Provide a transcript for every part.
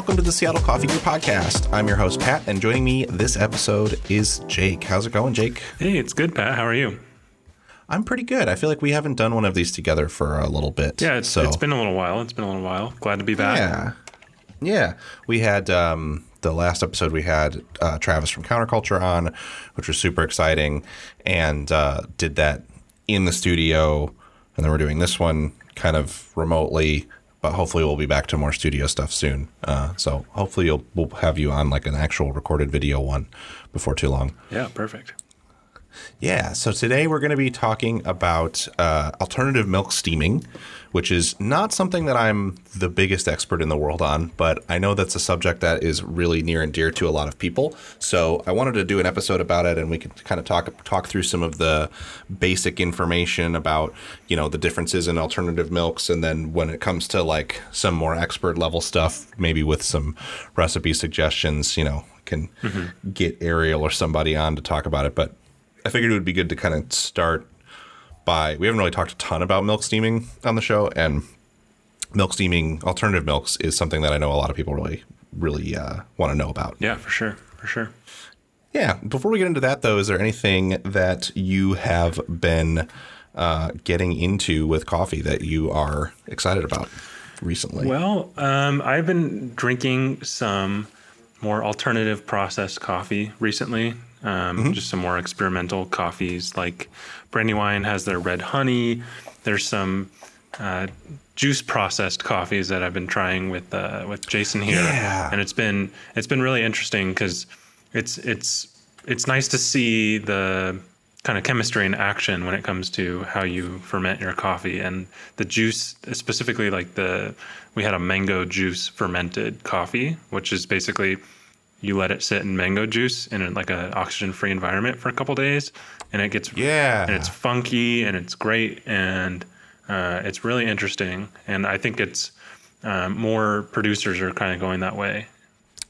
welcome to the Seattle Coffee Gear Podcast. I'm your host, Pat, and joining me this episode is Jake. How's it going, Jake? Hey, it's good, Pat. How are you? I'm pretty good. I feel like we haven't done one of these together for a little bit. Yeah, it's, so, it's been a little while. It's been a little while. Glad to be back. Yeah. Yeah. We had um, the last episode, we had uh, Travis from Counterculture on, which was super exciting, and uh, did that in the studio. And then we're doing this one kind of remotely but hopefully we'll be back to more studio stuff soon. Uh, so hopefully we'll have you on like an actual recorded video one before too long. Yeah, perfect. Yeah, so today we're going to be talking about uh, alternative milk steaming, which is not something that I'm the biggest expert in the world on, but I know that's a subject that is really near and dear to a lot of people. So I wanted to do an episode about it, and we can kind of talk talk through some of the basic information about you know the differences in alternative milks, and then when it comes to like some more expert level stuff, maybe with some recipe suggestions, you know, can mm-hmm. get Ariel or somebody on to talk about it, but I figured it would be good to kind of start by we haven't really talked a ton about milk steaming on the show, and milk steaming alternative milks is something that I know a lot of people really really uh, want to know about. Yeah, for sure, for sure. Yeah. Before we get into that, though, is there anything that you have been uh, getting into with coffee that you are excited about recently? Well, um, I've been drinking some more alternative processed coffee recently um, mm-hmm. just some more experimental coffees. Like Brandywine has their red honey. There's some uh, juice processed coffees that I've been trying with uh, with Jason here, yeah. and it's been it's been really interesting because it's it's it's nice to see the kind of chemistry in action when it comes to how you ferment your coffee and the juice specifically like the we had a mango juice fermented coffee which is basically you let it sit in mango juice in a, like an oxygen free environment for a couple days and it gets yeah. and it's funky and it's great and uh, it's really interesting and i think it's um, more producers are kind of going that way.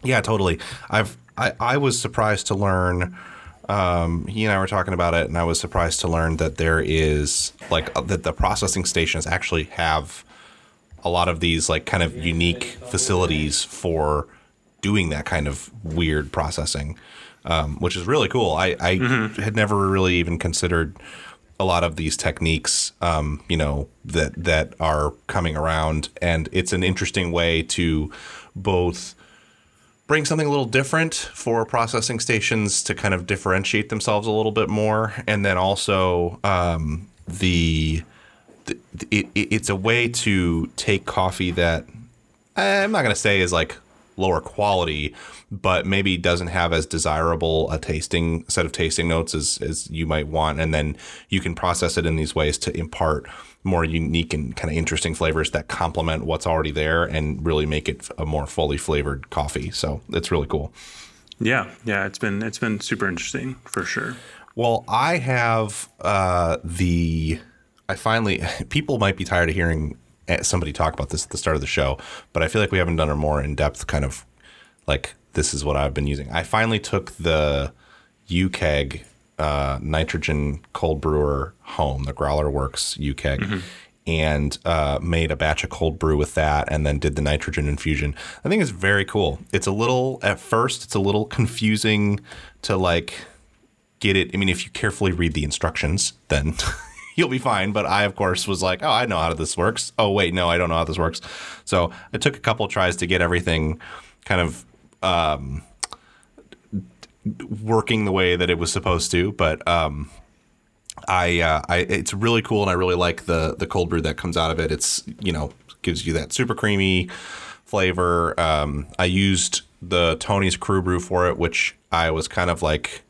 Yeah totally. I've i, I was surprised to learn um, he and I were talking about it, and I was surprised to learn that there is like uh, that the processing stations actually have a lot of these like kind of unique facilities for doing that kind of weird processing, um, which is really cool. I, I mm-hmm. had never really even considered a lot of these techniques, um, you know, that that are coming around, and it's an interesting way to both bring something a little different for processing stations to kind of differentiate themselves a little bit more, and then also um, the, the it, it's a way to take coffee that I'm not going to say is like lower quality, but maybe doesn't have as desirable a tasting set of tasting notes as, as you might want. And then you can process it in these ways to impart more unique and kind of interesting flavors that complement what's already there and really make it a more fully flavored coffee. So it's really cool. Yeah, yeah, it's been it's been super interesting for sure. Well, I have uh, the I finally people might be tired of hearing somebody talk about this at the start of the show, but I feel like we haven't done a more in depth kind of like this is what I've been using. I finally took the UKEG uh, nitrogen cold brewer home, the GrowlerWerks UKEG, mm-hmm. and uh, made a batch of cold brew with that, and then did the nitrogen infusion. I think it's very cool. It's a little at first, it's a little confusing to like get it. I mean, if you carefully read the instructions, then you'll be fine. But I, of course, was like, oh, I know how this works. Oh, wait, no, I don't know how this works. So it took a couple tries to get everything kind of um, working the way that it was supposed to. But um, I, uh, I, it's really cool, and I really like the the cold brew that comes out of it. It's you know gives you that super creamy flavor. Um, I used the Tony's Crew Brew for it, which I was kind of like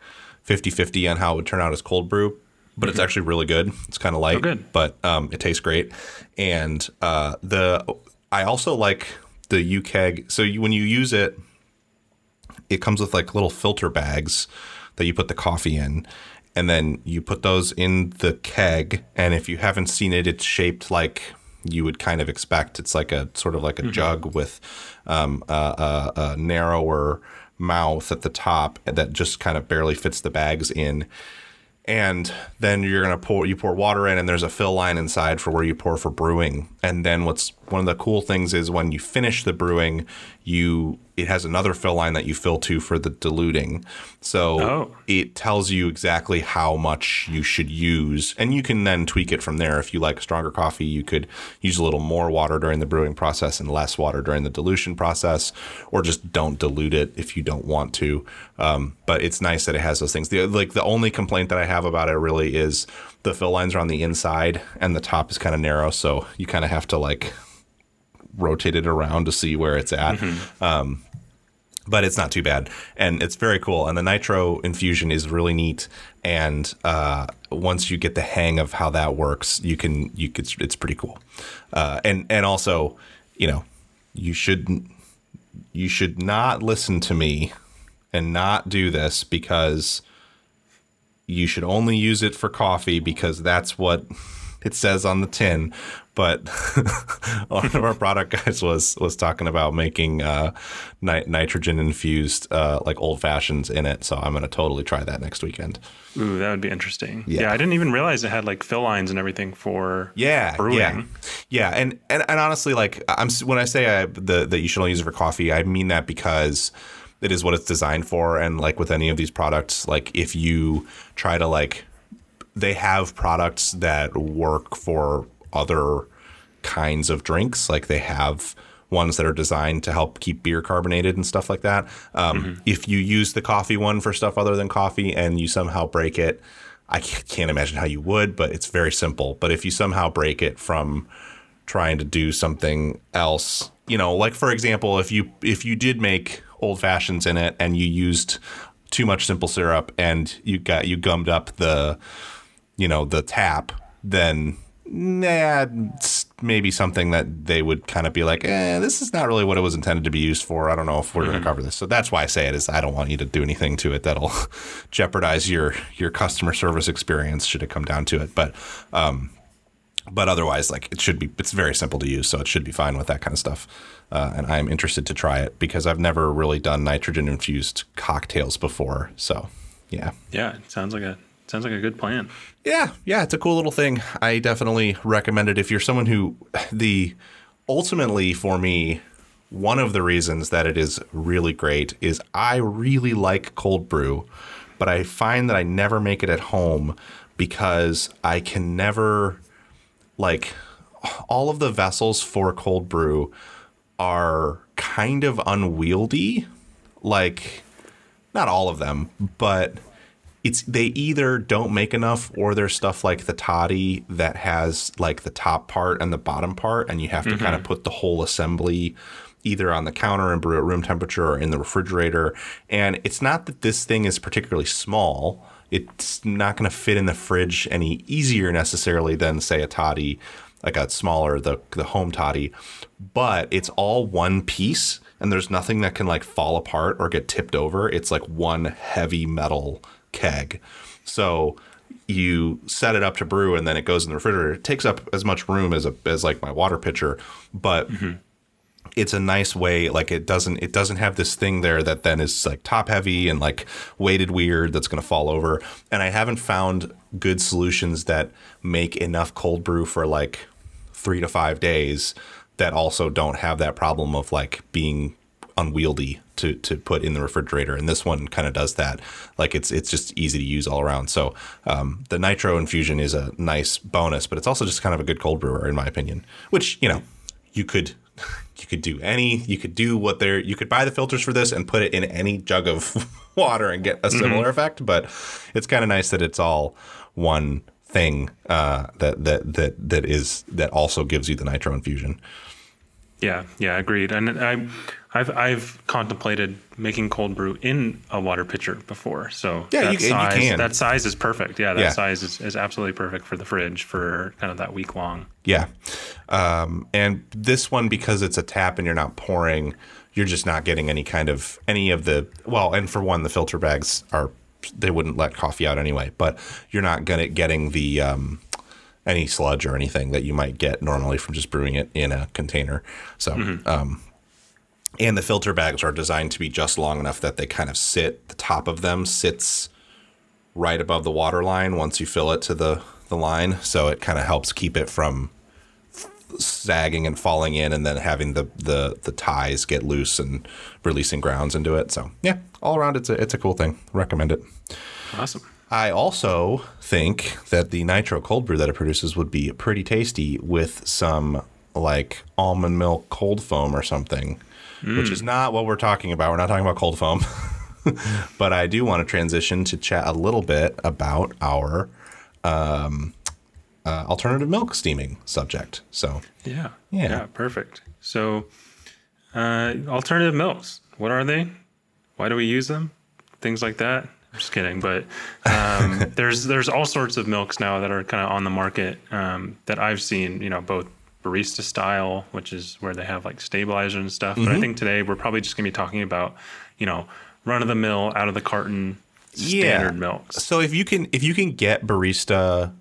50-50 on how it would turn out as cold brew but mm-hmm. it's actually really good. It's kind of light, oh, but um, it tastes great. And uh, the I also like the UKEG. So you, when you use it, it comes with like little filter bags that you put the coffee in, and then you put those in the keg. And if you haven't seen it, it's shaped like you would kind of expect. It's like a sort of like a mm-hmm. jug with um, a, a, a narrower mouth at the top that just kind of barely fits the bags in and then you're gonna pour you pour water in and there's a fill line inside for where you pour for brewing. And then what's one of the cool things is when you finish the brewing you it has another fill line that you fill to for the diluting. So Oh. it tells you exactly how much you should use. And you can then tweak it from there. If you like stronger coffee you could use a little more water during the brewing process and less water during the dilution process or just don't dilute it if you don't want to. Um, but it's nice that it has those things. The like the only complaint that i have about it really is the fill lines are on the inside and the top is kind of narrow so you kind of have to like rotate it around to see where it's at. Um, but it's not too bad and it's very cool and the nitro infusion is really neat and uh, once you get the hang of how that works you can you could it's pretty cool. Uh, and and also you know you should you should not listen to me and not do this because you should only use it for coffee because that's what it says on the tin. But one of our product guys was was talking about making uh, ni- nitrogen infused uh, like old fashions in it. So I'm going to totally try that next weekend. Ooh, that would be interesting. Yeah. Yeah. I didn't even realize it had like fill lines and everything for Yeah, brewing. yeah, yeah. And, and and honestly, like I'm when I say I, the that you should only use it for coffee, I mean that because it is what it's designed for. And like with any of these products, like if you try to like, they have products that work for other kinds of drinks. Like they have ones that are designed to help keep beer carbonated and stuff like that. Um, If you use the coffee one for stuff other than coffee and you somehow break it, I can't imagine how you would, but it's very simple. But if you somehow break it from trying to do something else, you know, like for example, if you if you did make old fashions in it and you used too much simple syrup and you got you gummed up the you know the tap, then nah, it's maybe something that they would kind of be like, eh, this is not really what it was intended to be used for. I don't know if we're going to cover this. So that's why I say it is I don't want you to do anything to it that'll jeopardize your your customer service experience should it come down to it. But um, but otherwise, like it should be, it's very simple to use, so it should be fine with that kind of stuff. Uh, and I'm interested to try it because I've never really done nitrogen infused cocktails before. So yeah. Yeah, it sounds like a sounds like a good plan. Yeah, yeah, it's a cool little thing. I definitely recommend it if you're someone who the ultimately for me one of the reasons that it is really great is I really like cold brew, but I find that I never make it at home because I can never like all of the vessels for cold brew are kind of unwieldy. Like not all of them, but it's they either don't make enough or there's stuff like the toddy that has like the top part and the bottom part and you have to kind of mm-hmm. put the whole assembly either on the counter and brew at room temperature or in the refrigerator and it's not that this thing is particularly small it's not going to fit in the fridge any easier necessarily than say a toddy like a smaller the the home toddy. But it's all one piece and there's nothing that can like fall apart or get tipped over. It's like one heavy metal keg. So you set it up to brew and then it goes in the refrigerator. It takes up as much room as a as like my water pitcher but mm-hmm. It's a nice way like it doesn't it doesn't have this thing there that then is like top heavy and like weighted weird that's going to fall over. And i haven't found good solutions that make enough cold brew for like 3 to 5 days that also don't have that problem of like being unwieldy to to put in the refrigerator. And this one kind of does that. Like it's it's just easy to use all around. So um, the nitro infusion is a nice bonus but it's also just kind of a good cold brewer in my opinion which you know you could you could do any you could do what they're you could buy the filters for this and put it in any jug of water and get a similar effect but it's kind of nice that it's all one thing uh, that that that that is that also gives you the nitro infusion Yeah, yeah, agreed. And I, I've I've contemplated making cold brew in a water pitcher before. So Yeah, that you can- you size, can. That size is perfect. Yeah, that Yeah. size is, is absolutely perfect for the fridge for kind of that week long. Yeah. Um, and this one, because it's a tap and you're not pouring, you're just not getting any kind of any of the well. And for one, the filter bags are they wouldn't let coffee out anyway. But you're not gonna getting the um, any sludge or anything that you might get normally from just brewing it in a container. So. Um, and the filter bags are designed to be just long enough that they kind of sit. The top of them sits right above the water line once you fill it to the the line, so it kind of helps keep it from sagging and falling in, and then having the the the ties get loose and releasing grounds into it. So yeah, all around it's a it's a cool thing. Recommend it. Awesome. I also think that the nitro cold brew that it produces would be pretty tasty with some like almond milk cold foam or something, which is not what we're talking about. We're not talking about cold foam. but I do want to transition to chat a little bit about our um, uh, alternative milk steaming subject. So, Yeah. Yeah. perfect. So, uh, alternative milks. What are they? Why do we use them? Things like that. I'm just kidding, but um, there's there's all sorts of milks now that are kind of on the market um, that I've seen. You know, both barista style, which is where they have like stabilizer and stuff. But Mm-hmm. I think today we're probably just gonna be talking about you know run of the mill, out of the carton, Yeah. standard milks. so if you can if you can get barista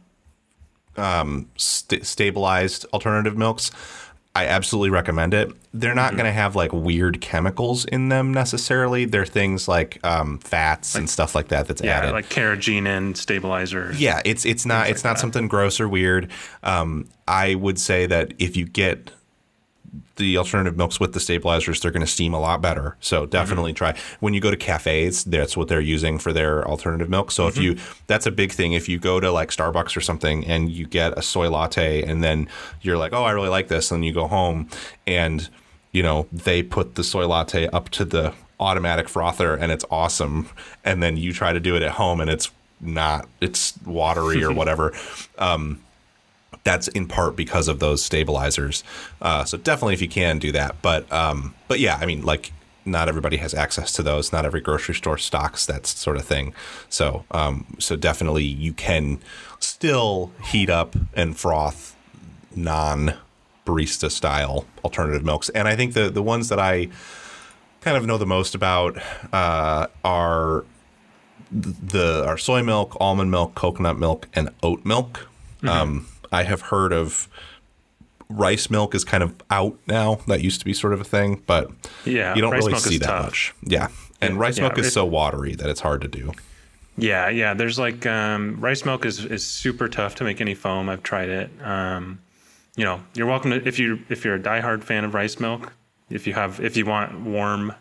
um, st- stabilized alternative milks, I absolutely recommend it. They're not going to have like weird chemicals in them necessarily. They're things like um, fats and stuff like that that's Yeah, added. like carrageenan stabilizer. Yeah, it's it's not it's not something gross or weird. Um, I would say that if you get the alternative milks with the stabilizers, they're going to steam a lot better. So mm-hmm. definitely try. When you go to cafes, that's what they're using for their alternative milk. So if mm-hmm. you that's a big thing. If you go to like Starbucks or something and you get a soy latte and then you're like, oh, I really like this, and you go home and you know they put the soy latte up to the automatic frother and it's awesome, and then you try to do it at home and it's not, it's watery or whatever um, that's in part because of those stabilizers. Uh, so definitely, if you can do that, but um, but yeah, I mean, like not everybody has access to those. Not every grocery store stocks that sort of thing. So um, so definitely, you can still heat up and froth non barista style alternative milks, and I think the the ones that I kind of know the most about uh, are the our soy milk, almond milk, coconut milk, and oat milk. Um, I have heard of rice milk is kind of out now. That used to be sort of a thing, but Yeah, you don't really see that tough. much. Yeah, and rice yeah, milk is it- so watery that it's hard to do. Yeah, yeah. There's like um, rice milk is is super tough to make any foam. I've tried it. Um, you know, you're welcome to if you if you're a diehard fan of rice milk. If you have if you want warm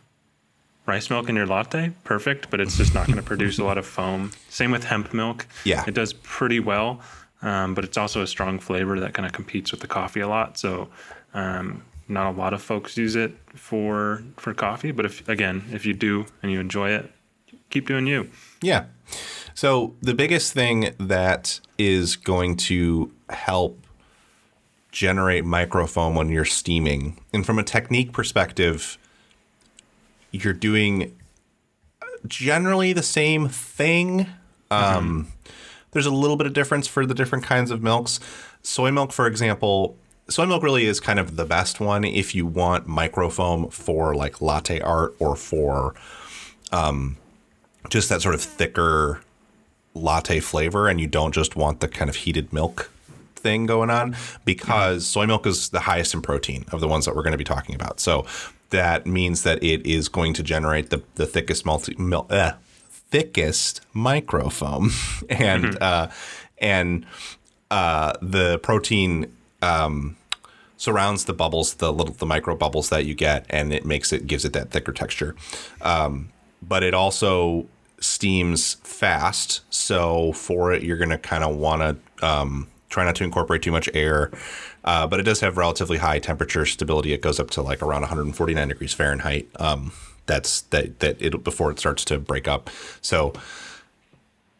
rice milk in your latte, perfect. But it's just not going to produce a lot of foam. Same with hemp milk. Yeah. it does pretty well, um, but it's also a strong flavor that kind of competes with the coffee a lot. So. Um, not a lot of folks use it for for coffee, but if again, if you do and you enjoy it, keep doing you. Yeah. So the biggest thing that is going to help generate microfoam when you're steaming, and from a technique perspective, you're doing generally the same thing. Um, there's a little bit of difference for the different kinds of milks. Soy milk, for example, soy milk really is kind of the best one if you want microfoam for like latte art or for just that sort of thicker latte flavor and you don't just want the kind of heated milk thing going on because soy milk is the highest in protein of the ones that we're going to be talking about. So that means that it is going to generate the, the thickest multi, mil, uh, thickest microfoam and uh, and uh, the protein um, surrounds the bubbles, the little the micro bubbles that you get, and it makes it gives it that thicker texture. Um, but it also steams fast, so for it you're going to kind of want to um, try not to incorporate too much air. Uh, but it does have relatively high temperature stability. It goes up to like around 149 degrees Fahrenheit. Um, that's that that it before it starts to break up. So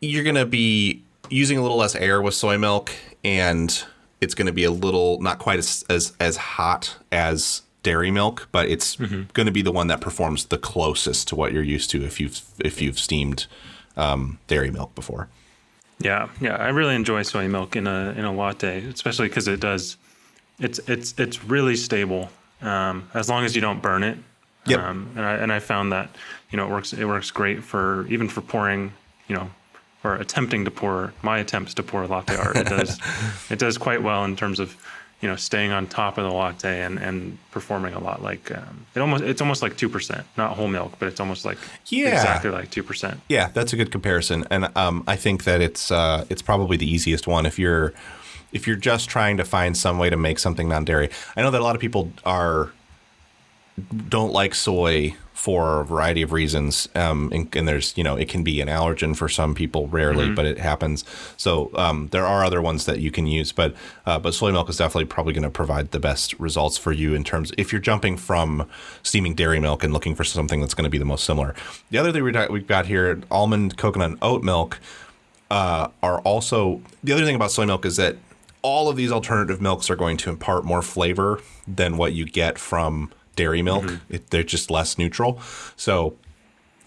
you're going to be using a little less air with soy milk and it's going to be a little not quite as as, as hot as dairy milk but it's going to be the one that performs the closest to what you're used to if you've if you've steamed um, dairy milk before Yeah, yeah, I really enjoy soy milk in a in a latte, especially because it does. It's it's it's really stable um, as long as you don't burn it. Yep. Um, and I and I found that you know it works it works great for even for pouring you know or attempting to pour my attempts to pour latte art. It does it does quite well in terms of you know, staying on top of the latte and, and performing a lot like um, it almost it's almost like two percent, not whole milk, but it's almost like Yeah. exactly like two percent. Yeah, that's a good comparison, and um, I think that it's uh, it's probably the easiest one if you're if you're just trying to find some way to make something non-dairy. I know that a lot of people are don't like soy for a variety of reasons, um, and, and there's you know it can be an allergen for some people, rarely, but it happens. So um, there are other ones that you can use, but uh, but soy milk is definitely probably going to provide the best results for you in terms if you're jumping from steaming dairy milk and looking for something that's going to be the most similar. The other thing we've got here, almond, coconut, and oat milk uh, are also the other thing about soy milk is that all of these alternative milks are going to impart more flavor than what you get from dairy milk. It, they're just less neutral. So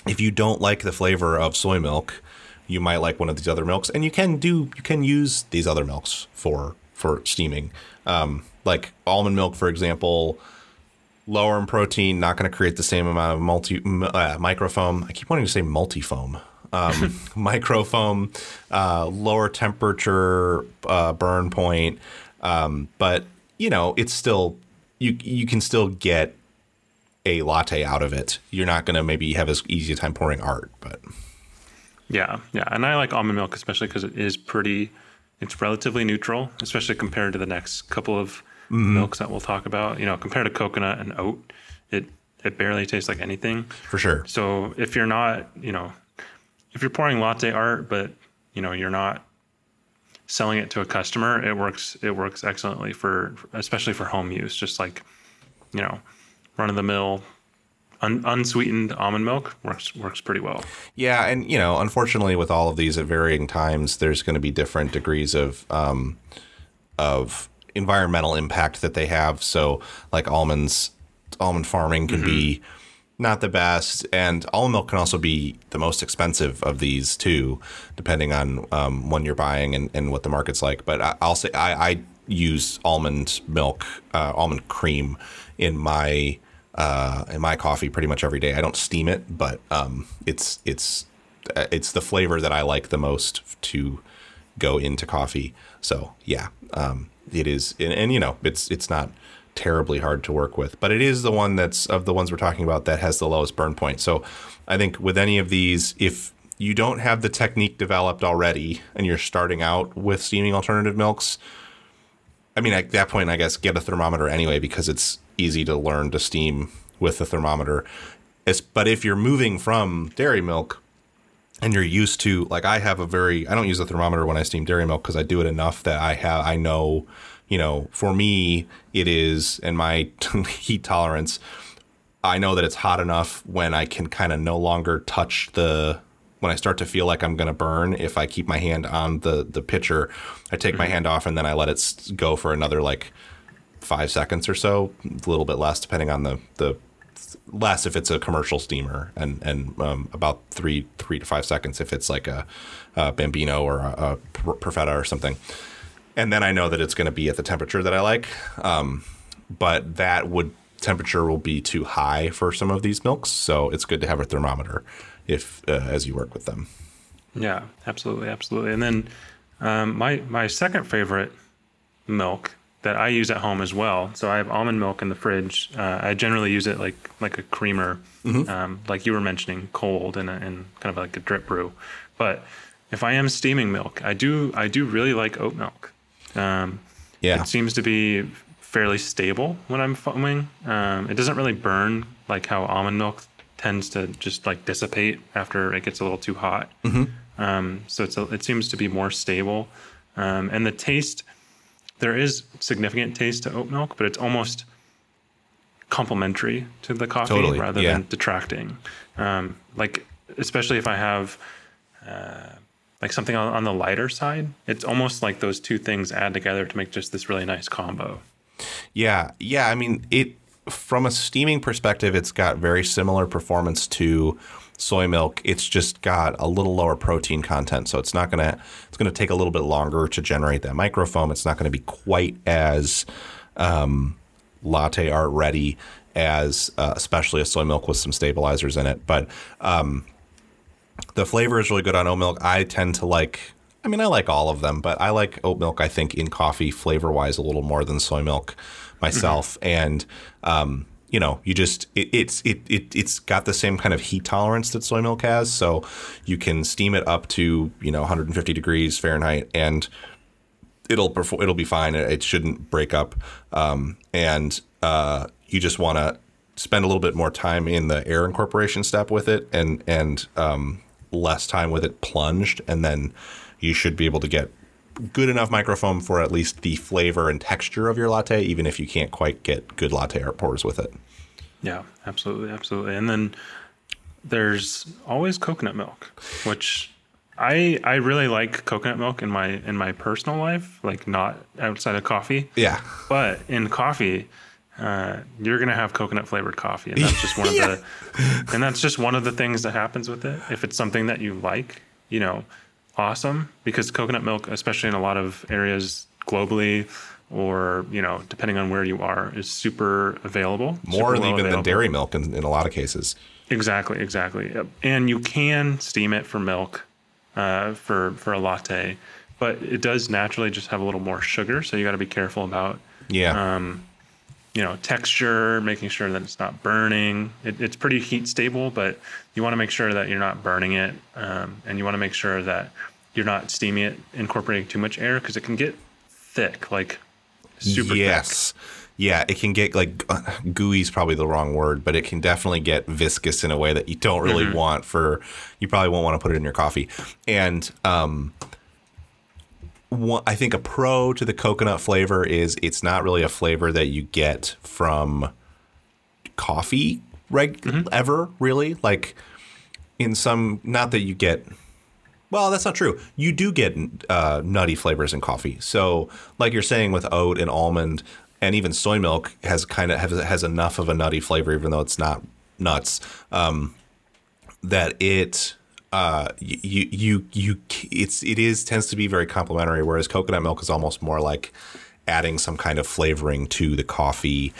if you don't like the flavor of soy milk, you might like one of these other milks, and you can do you can use these other milks for for steaming, um, like almond milk, for example. Lower in protein, not going to create the same amount of multi uh, microfoam. I keep wanting to say multifoam. Um, microfoam, uh, lower temperature uh, burn point, um, but you know it's still you you can still get a latte out of it. You're not going to maybe have as easy a time pouring art, but Yeah, yeah, and I like almond milk especially because it is pretty. It's relatively neutral, especially compared to the next couple of mm-hmm. milks that we'll talk about. You know, compared to coconut and oat, it it barely tastes like anything. for sure. So if you're not, you know, if you're pouring latte art, but you know you're not selling it to a customer, it works. It works excellently for, especially for home use. Just like, you know, run of the mill, un, unsweetened almond milk works works pretty well. Yeah, and you know, unfortunately, with all of these at varying times, there's going to be different degrees of um, of environmental impact that they have. So, like almonds, almond farming can be not the best, and almond milk can also be the most expensive of these too, depending on um, when you're buying and, and what the market's like. But I, I'll say I, I use almond milk, uh, almond cream in my uh, in my coffee pretty much every day. I don't steam it, but um, it's it's uh, it's the flavor that I like the most to go into coffee. So yeah, um, it is, and, and you know, it's it's not terribly hard to work with, but it is the one that's of the ones we're talking about that has the lowest burn point. So I think with any of these, if you don't have the technique developed already and you're starting out with steaming alternative milks, I mean, at that point, I guess get a thermometer anyway because it's easy to learn to steam with the thermometer. It's, but if you're moving from dairy milk and you're used to, like, I have a very, I don't use a thermometer when I steam dairy milk because I do it enough that I have, I know, you know, for me, it is, and my heat tolerance, I know that it's hot enough when I can kind of no longer touch the when I start to feel like I'm going to burn if I keep my hand on the the pitcher, I take my mm-hmm. hand off and then I let it go for another like 5 seconds or so, a little bit less depending on the the less if it's a commercial steamer and and um, about 3 3 to 5 seconds if it's like a, a Bambino or a, a Perfetta or something. And then I know that it's going to be at the temperature that I like. Um, but that would temperature will be too high for some of these milks, so it's good to have a thermometer if uh, as you work with them. Yeah, absolutely, absolutely. And then um, my my second favorite milk that I use at home as well. So I have almond milk in the fridge. Uh, I generally use it like like a creamer, um, like you were mentioning, cold and and kind of like a drip brew. But if I am steaming milk, I do I do really like oat milk. Um, Yeah, It seems to be fairly stable when I'm foaming. Um, it doesn't really burn like how almond milk tends to just like dissipate after it gets a little too hot. Um, so it's a, it seems to be more stable, um, and the taste there is significant taste to oat milk, but it's almost complementary to the coffee Totally, rather yeah. than detracting. Um, like especially if I have uh, like something on, on the lighter side, it's almost like those two things add together to make just this really nice combo. yeah, yeah. I mean, it from a steaming perspective, it's got very similar performance to soy milk. It's just got a little lower protein content, so it's not gonna it's gonna take a little bit longer to generate that microfoam. It's not gonna be quite as um, latte art ready as uh, especially a soy milk with some stabilizers in it. But um, the flavor is really good on oat milk. I tend to like I mean, I like all of them, but I like oat milk. I think in coffee flavor wise a little more than soy milk myself, and um, you know, you just it, it's it, it it's got the same kind of heat tolerance that soy milk has, so you can steam it up to you know 150 degrees Fahrenheit and it'll perform, it'll be fine. It, shouldn't break up, um, and uh, you just want to spend a little bit more time in the air incorporation step with it, and and um, less time with it plunged, and then you should be able to get good enough microfoam for at least the flavor and texture of your latte, even if you can't quite get good latte art pours with it. Yeah, absolutely, absolutely. And then there's always coconut milk, which I I really like coconut milk in my in my personal life, like not outside of coffee. Yeah. But in coffee, uh, you're gonna have coconut flavored coffee, and that's just one of Yeah. the and that's just one of the things that happens with it. If it's something that you like, you know, awesome. Because coconut milk, especially in a lot of areas globally, or you know, depending on where you are, is super available. More super even than dairy milk in, in a lot of cases. Exactly, exactly. And you can steam it for milk, uh, for for a latte, but it does naturally just have a little more sugar. So you got to be careful about, Yeah. um, you know, texture, making sure that it's not burning. It, it's pretty heat stable, but you want to make sure that you're not burning it, um, and you want to make sure that you're not steaming it, incorporating too much air because it can get thick, like super thick. yes. Yeah, it can get like gooey is probably the wrong word, but it can definitely get viscous in a way that you don't really Mm-hmm. want for. You probably won't want to put it in your coffee. And um, one, I think a pro to the coconut flavor is it's not really a flavor that you get from coffee reg- Mm-hmm. ever really like in some not that you get well, that's not true. You do get uh, nutty flavors in coffee. So, like you're saying with oat and almond, and even soy milk has kind of has, has enough of a nutty flavor, even though it's not nuts. Um, that it uh, you you you it's it is tends to be very complimentary, Whereas coconut milk is almost more like adding some kind of flavoring to the coffee,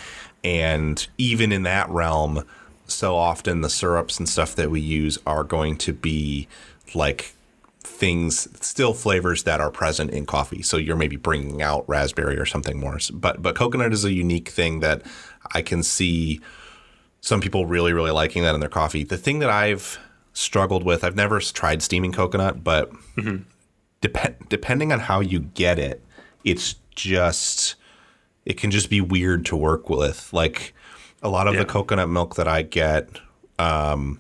and even in that realm, so often the syrups and stuff that we use are going to be like things still flavors that are present in coffee. So you're maybe bringing out raspberry or something more. But but coconut is a unique thing that i can see some people really really liking that in their coffee. The thing that i've struggled with. I've never tried steaming coconut but mm-hmm. dep- depending on how you get it it's just it can just be weird to work with. Like a lot of Yeah. the coconut milk that i get um,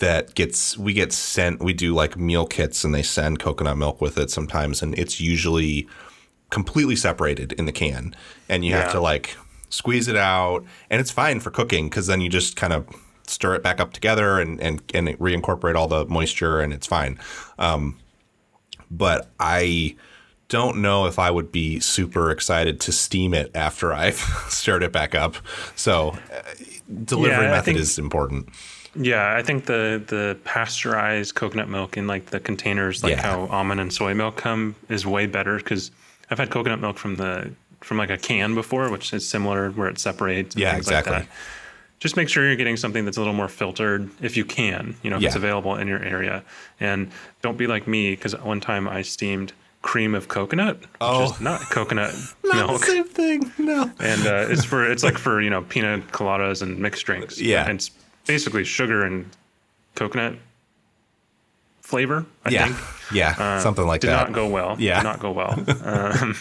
that gets we get sent we do like meal kits and they send coconut milk with it sometimes and it's usually completely separated in the can. And you have to like squeeze it out and it's fine for cooking because then you just kind of stir it back up together and and, and reincorporate all the moisture and it's fine um, but i don't know if i would be super excited to steam it after i've stirred it back up so uh, delivery Yeah, method think- is important Yeah, I think the the pasteurized coconut milk in like the containers, like Yeah. how almond and soy milk come, is way better because I've had coconut milk from the from like a can before, which is similar where it separates. And Yeah, things exactly. Like that. Just make sure you're getting something that's a little more filtered if you can, you know, if it's available in your area. And don't be like me because one time I steamed cream of coconut, Oh. not coconut Not milk the same thing. No. and uh, it's for it's like for you know pina coladas and mixed drinks. Yeah. and it's basically sugar and coconut flavor. I Yeah. think Yeah. Something like did that. not go well. Yeah. did not go well. Um,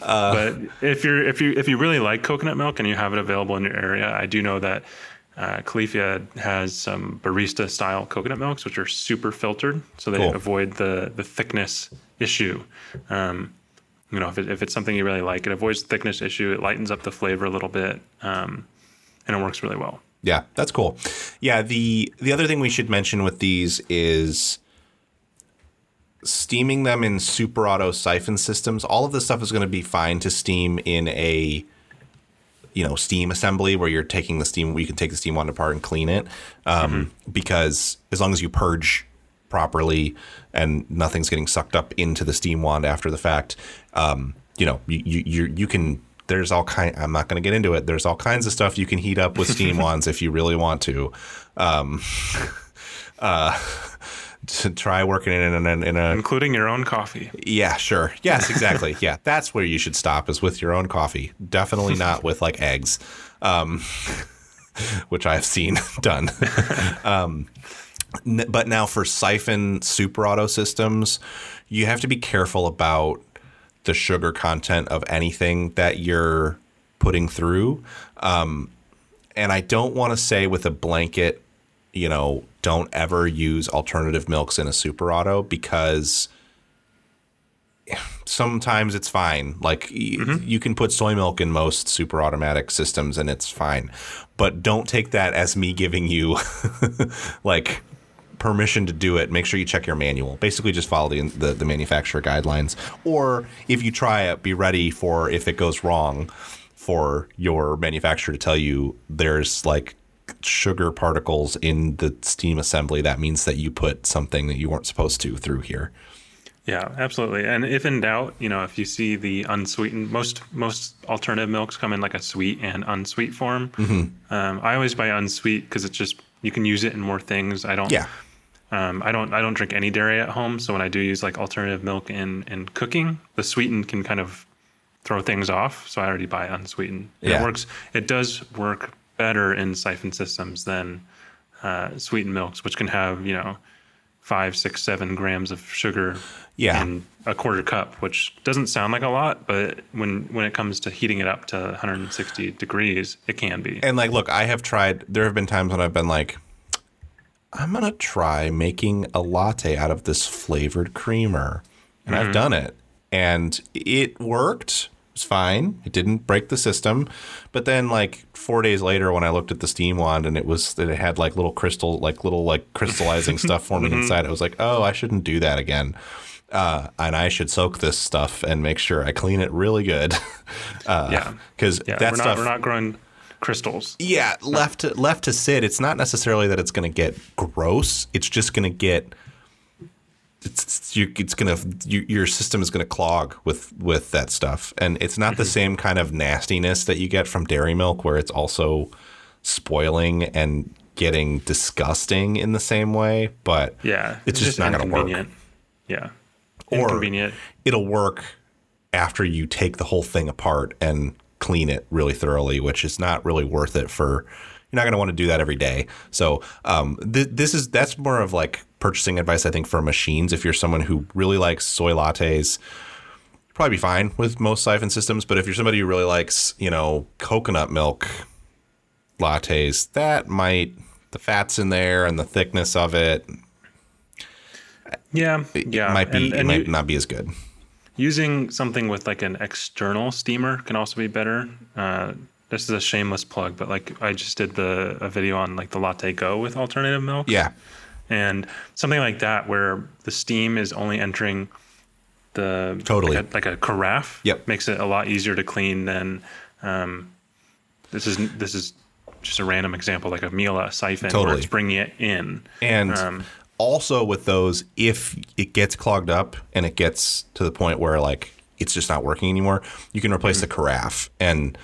but if you're if you if you really like coconut milk and you have it available in your area, I do know that. Uh, Califia has some barista style coconut milks, which are super filtered, so they Cool. avoid the the thickness issue. Um, you know, if, it, if it's something you really like, it avoids the thickness issue. It lightens up the flavor a little bit, um, and it works really well. Yeah, that's cool. Yeah, the the other thing we should mention with these is steaming them in super auto siphon systems. All of this stuff is going to be fine to steam in a you know steam assembly where you're taking the steam you can take the steam wand apart and clean it um, because as long as you purge properly and nothing's getting sucked up into the steam wand after the fact um, you know you you you, you can there's all kind I'm not going to get into it there's all kinds of stuff you can heat up with steam wands if you really want to um, uh, to try working in a, in a including your own coffee. yeah, sure. Yes, exactly. yeah, that's where you should stop is with your own coffee. Definitely not with like eggs, um, which I've seen done. um, n- but now for siphon super auto systems, you have to be careful about the sugar content of anything that you're putting through. Um, and I don't want to say with a blanket, you know, don't ever use alternative milks in a super auto because sometimes it's fine. Like y- mm-hmm. you can put soy milk in most super automatic systems and it's fine. But don't take that as me giving you like permission to do it. Make sure you check your manual. Basically just follow the the, the manufacturer guidelines. Or if you try it, be ready for if it goes wrong for your manufacturer to tell you there's like sugar particles in the steam assembly that means that you put something that you weren't supposed to through here. Yeah, absolutely. And if in doubt, you know, if you see the unsweetened, most most alternative milks come in like a sweet and unsweet form. Mm-hmm. Um, I always buy unsweet because it's just you can use it in more things. I don't. Yeah. Um, I don't. I don't drink any dairy at home, so when I do use like alternative milk in in cooking, the sweetened can kind of throw things off. So I already buy unsweetened. Yeah. It works. It does work better in siphon systems than uh, sweetened milks, which can have you know five, six, seven grams of sugar Yeah. in a quarter cup, which doesn't sound like a lot, but when when it comes to heating it up to 160 degrees, it can be. And like, look, I have tried. There have been times when I've been like, I'm gonna try making a latte out of this flavored creamer, and I've done it, and it worked. It was fine. It didn't break the system. But then, like four days later, when I looked at the steam wand and it was that it had like little crystal, like little like crystallizing stuff forming inside, I was like, oh, I shouldn't do that again. Uh, and I should soak this stuff and make sure I clean it really good. Uh, Yeah. because yeah, that we're stuff not we're not growing crystals. yeah, left to left to sit. It's not necessarily that it's going to get gross. It's just going to get. It's it's, you, it's going to you, your system is going to clog with with that stuff, and it's not the same kind of nastiness that you get from dairy milk, where it's also spoiling and getting disgusting in the same way. But Yeah, it's, just, not going to work. Yeah, Or- inconvenient. It'll work after you take the whole thing apart and clean it really thoroughly, which is not really worth it for. You're not going to want to do that every day. So um, th- this is that's more of like purchasing advice, I think, for machines. If you're someone who really likes soy lattes, you'll probably be fine with most siphon systems. But if you're somebody who really likes, you know, coconut milk lattes, that might the fats in there and the thickness of it, Yeah, yeah, might be And- it and might you- not be as good. Using something with like an external steamer can also be better. Uh, this is a shameless plug, but like I just did the a video on like the LatteGo with alternative milk. Yeah, and something like that where the steam is only entering the Totally. like a, like a carafe. Yep. makes it a lot easier to clean than um, this is this is just a random example like a Miele siphon Totally. where it's bringing it in. And Um, also with those, if it gets clogged up and it gets to the point where like it's just not working anymore, you can replace the carafe. And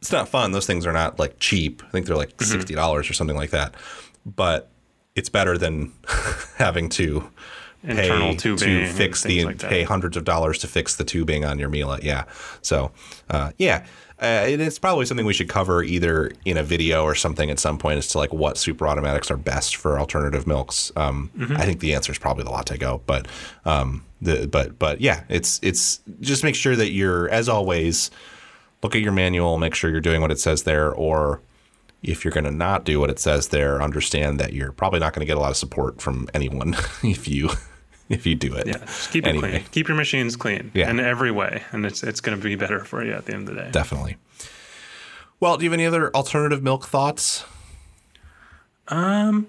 it's not fun. Those things are not like cheap. I think they're like sixty dollars or something like that. But it's better than having to Internal pay tubing to fix the like pay hundreds of dollars to fix the tubing on your Miele. Yeah. So uh, yeah. Uh, and it's probably something we should cover either in a video or something at some point as to like what super automatics are best for alternative milks. Um, Mm-hmm. I think the answer is probably the LatteGo, but um, the but but yeah, it's it's just make sure that you're as always look at your manual, make sure you're doing what it says there, or if you're going to not do what it says there, understand that you're probably not going to get a lot of support from anyone if you if you do it. yeah, just keep Anyway. it clean. Keep your machines clean Yeah. in every way, and it's it's going to be better for you at the end of the day. Definitely. Well, do you have any other alternative milk thoughts? Um,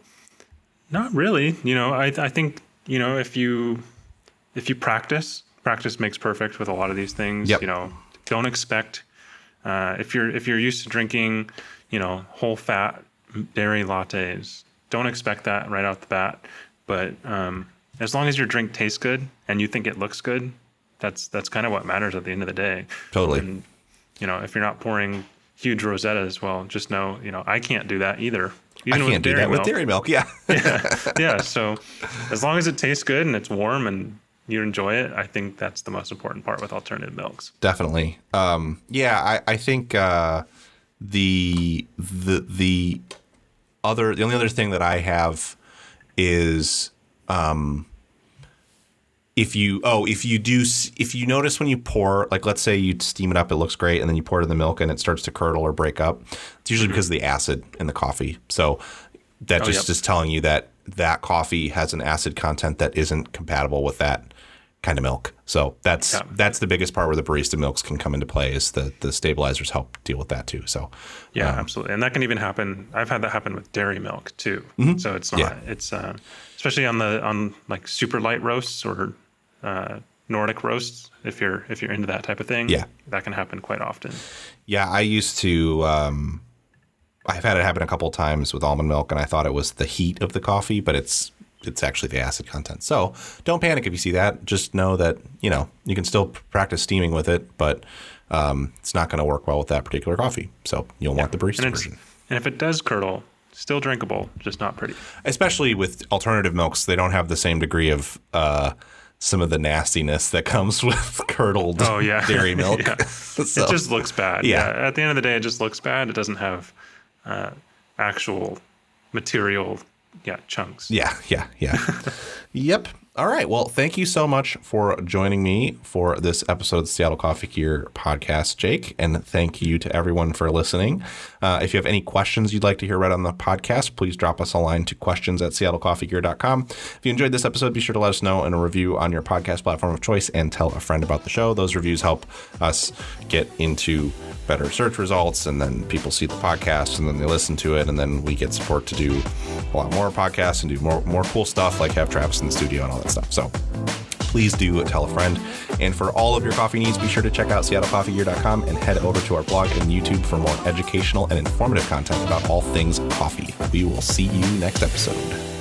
not really. You know, I I think you know if you if you practice, practice makes perfect with a lot of these things. Yep. You know, don't expect uh, if you're if you're used to drinking, you know, whole fat dairy lattes, don't expect that right off the bat. But um, as long as your drink tastes good and you think it looks good, that's that's kind of what matters at the end of the day. Totally. And you know, if you're not pouring huge rosettas, well, just know, you know, I can't do that either. I can't do that with dairy milk. Yeah. yeah. Yeah. So as long as it tastes good and it's warm and you enjoy it, I think that's the most important part with alternative milks. Definitely. Um, yeah, I, I think uh, the the the other the only other thing that I have is um, if you oh if you do if you notice when you pour like let's say you steam it up it looks great and then you pour it in the milk and it starts to curdle or break up it's usually mm-hmm. because of the acid in the coffee so that oh, just yep. is telling you that that coffee has an acid content that isn't compatible with that kind of milk so that's yeah. that's the biggest part where the barista milks can come into play is the the stabilizers help deal with that too so yeah um, absolutely and that can even happen i've had that happen with dairy milk too mm-hmm. so it's not yeah. it's uh, especially on the on like super light roasts or uh, Nordic roasts if you're if you're into that type of thing. Yeah, that can happen quite often. Yeah, I used to. Um, I've had it happen a couple times with almond milk, and I thought it was the heat of the coffee, but it's it's actually the acid content. So don't panic if you see that. Just know that you know you can still practice steaming with it, but um, it's not going to work well with that particular coffee. So you'll yeah. want the barista and version. And if it does curdle, still drinkable, just not pretty. Especially with alternative milks, they don't have the same degree of uh, some of the nastiness that comes with curdled oh, yeah. dairy milk. yeah. so, it just looks bad. Yeah. yeah. At the end of the day, it just looks bad. It doesn't have uh, actual material, yeah, chunks. Yeah, yeah, yeah. yep. All right. Well, thank you so much for joining me for this episode of the Seattle Coffee Gear podcast, Jake. And thank you to everyone for listening. Uh, if you have any questions you'd like to hear read on the podcast, please drop us a line to questions at seattlecoffeegear.com. If you enjoyed this episode, be sure to let us know in a review on your podcast platform of choice and tell a friend about the show. Those reviews help us get into better search results and then people see the podcast and then they listen to it and then we get support to do a lot more podcasts and do more more cool stuff like have Travis in the studio and all that that stuff. So please do tell a friend. And for all of your coffee needs, be sure to check out seattlecoffeegear.com and head over to our blog and YouTube for more educational and informative content about all things coffee. We will see you next episode.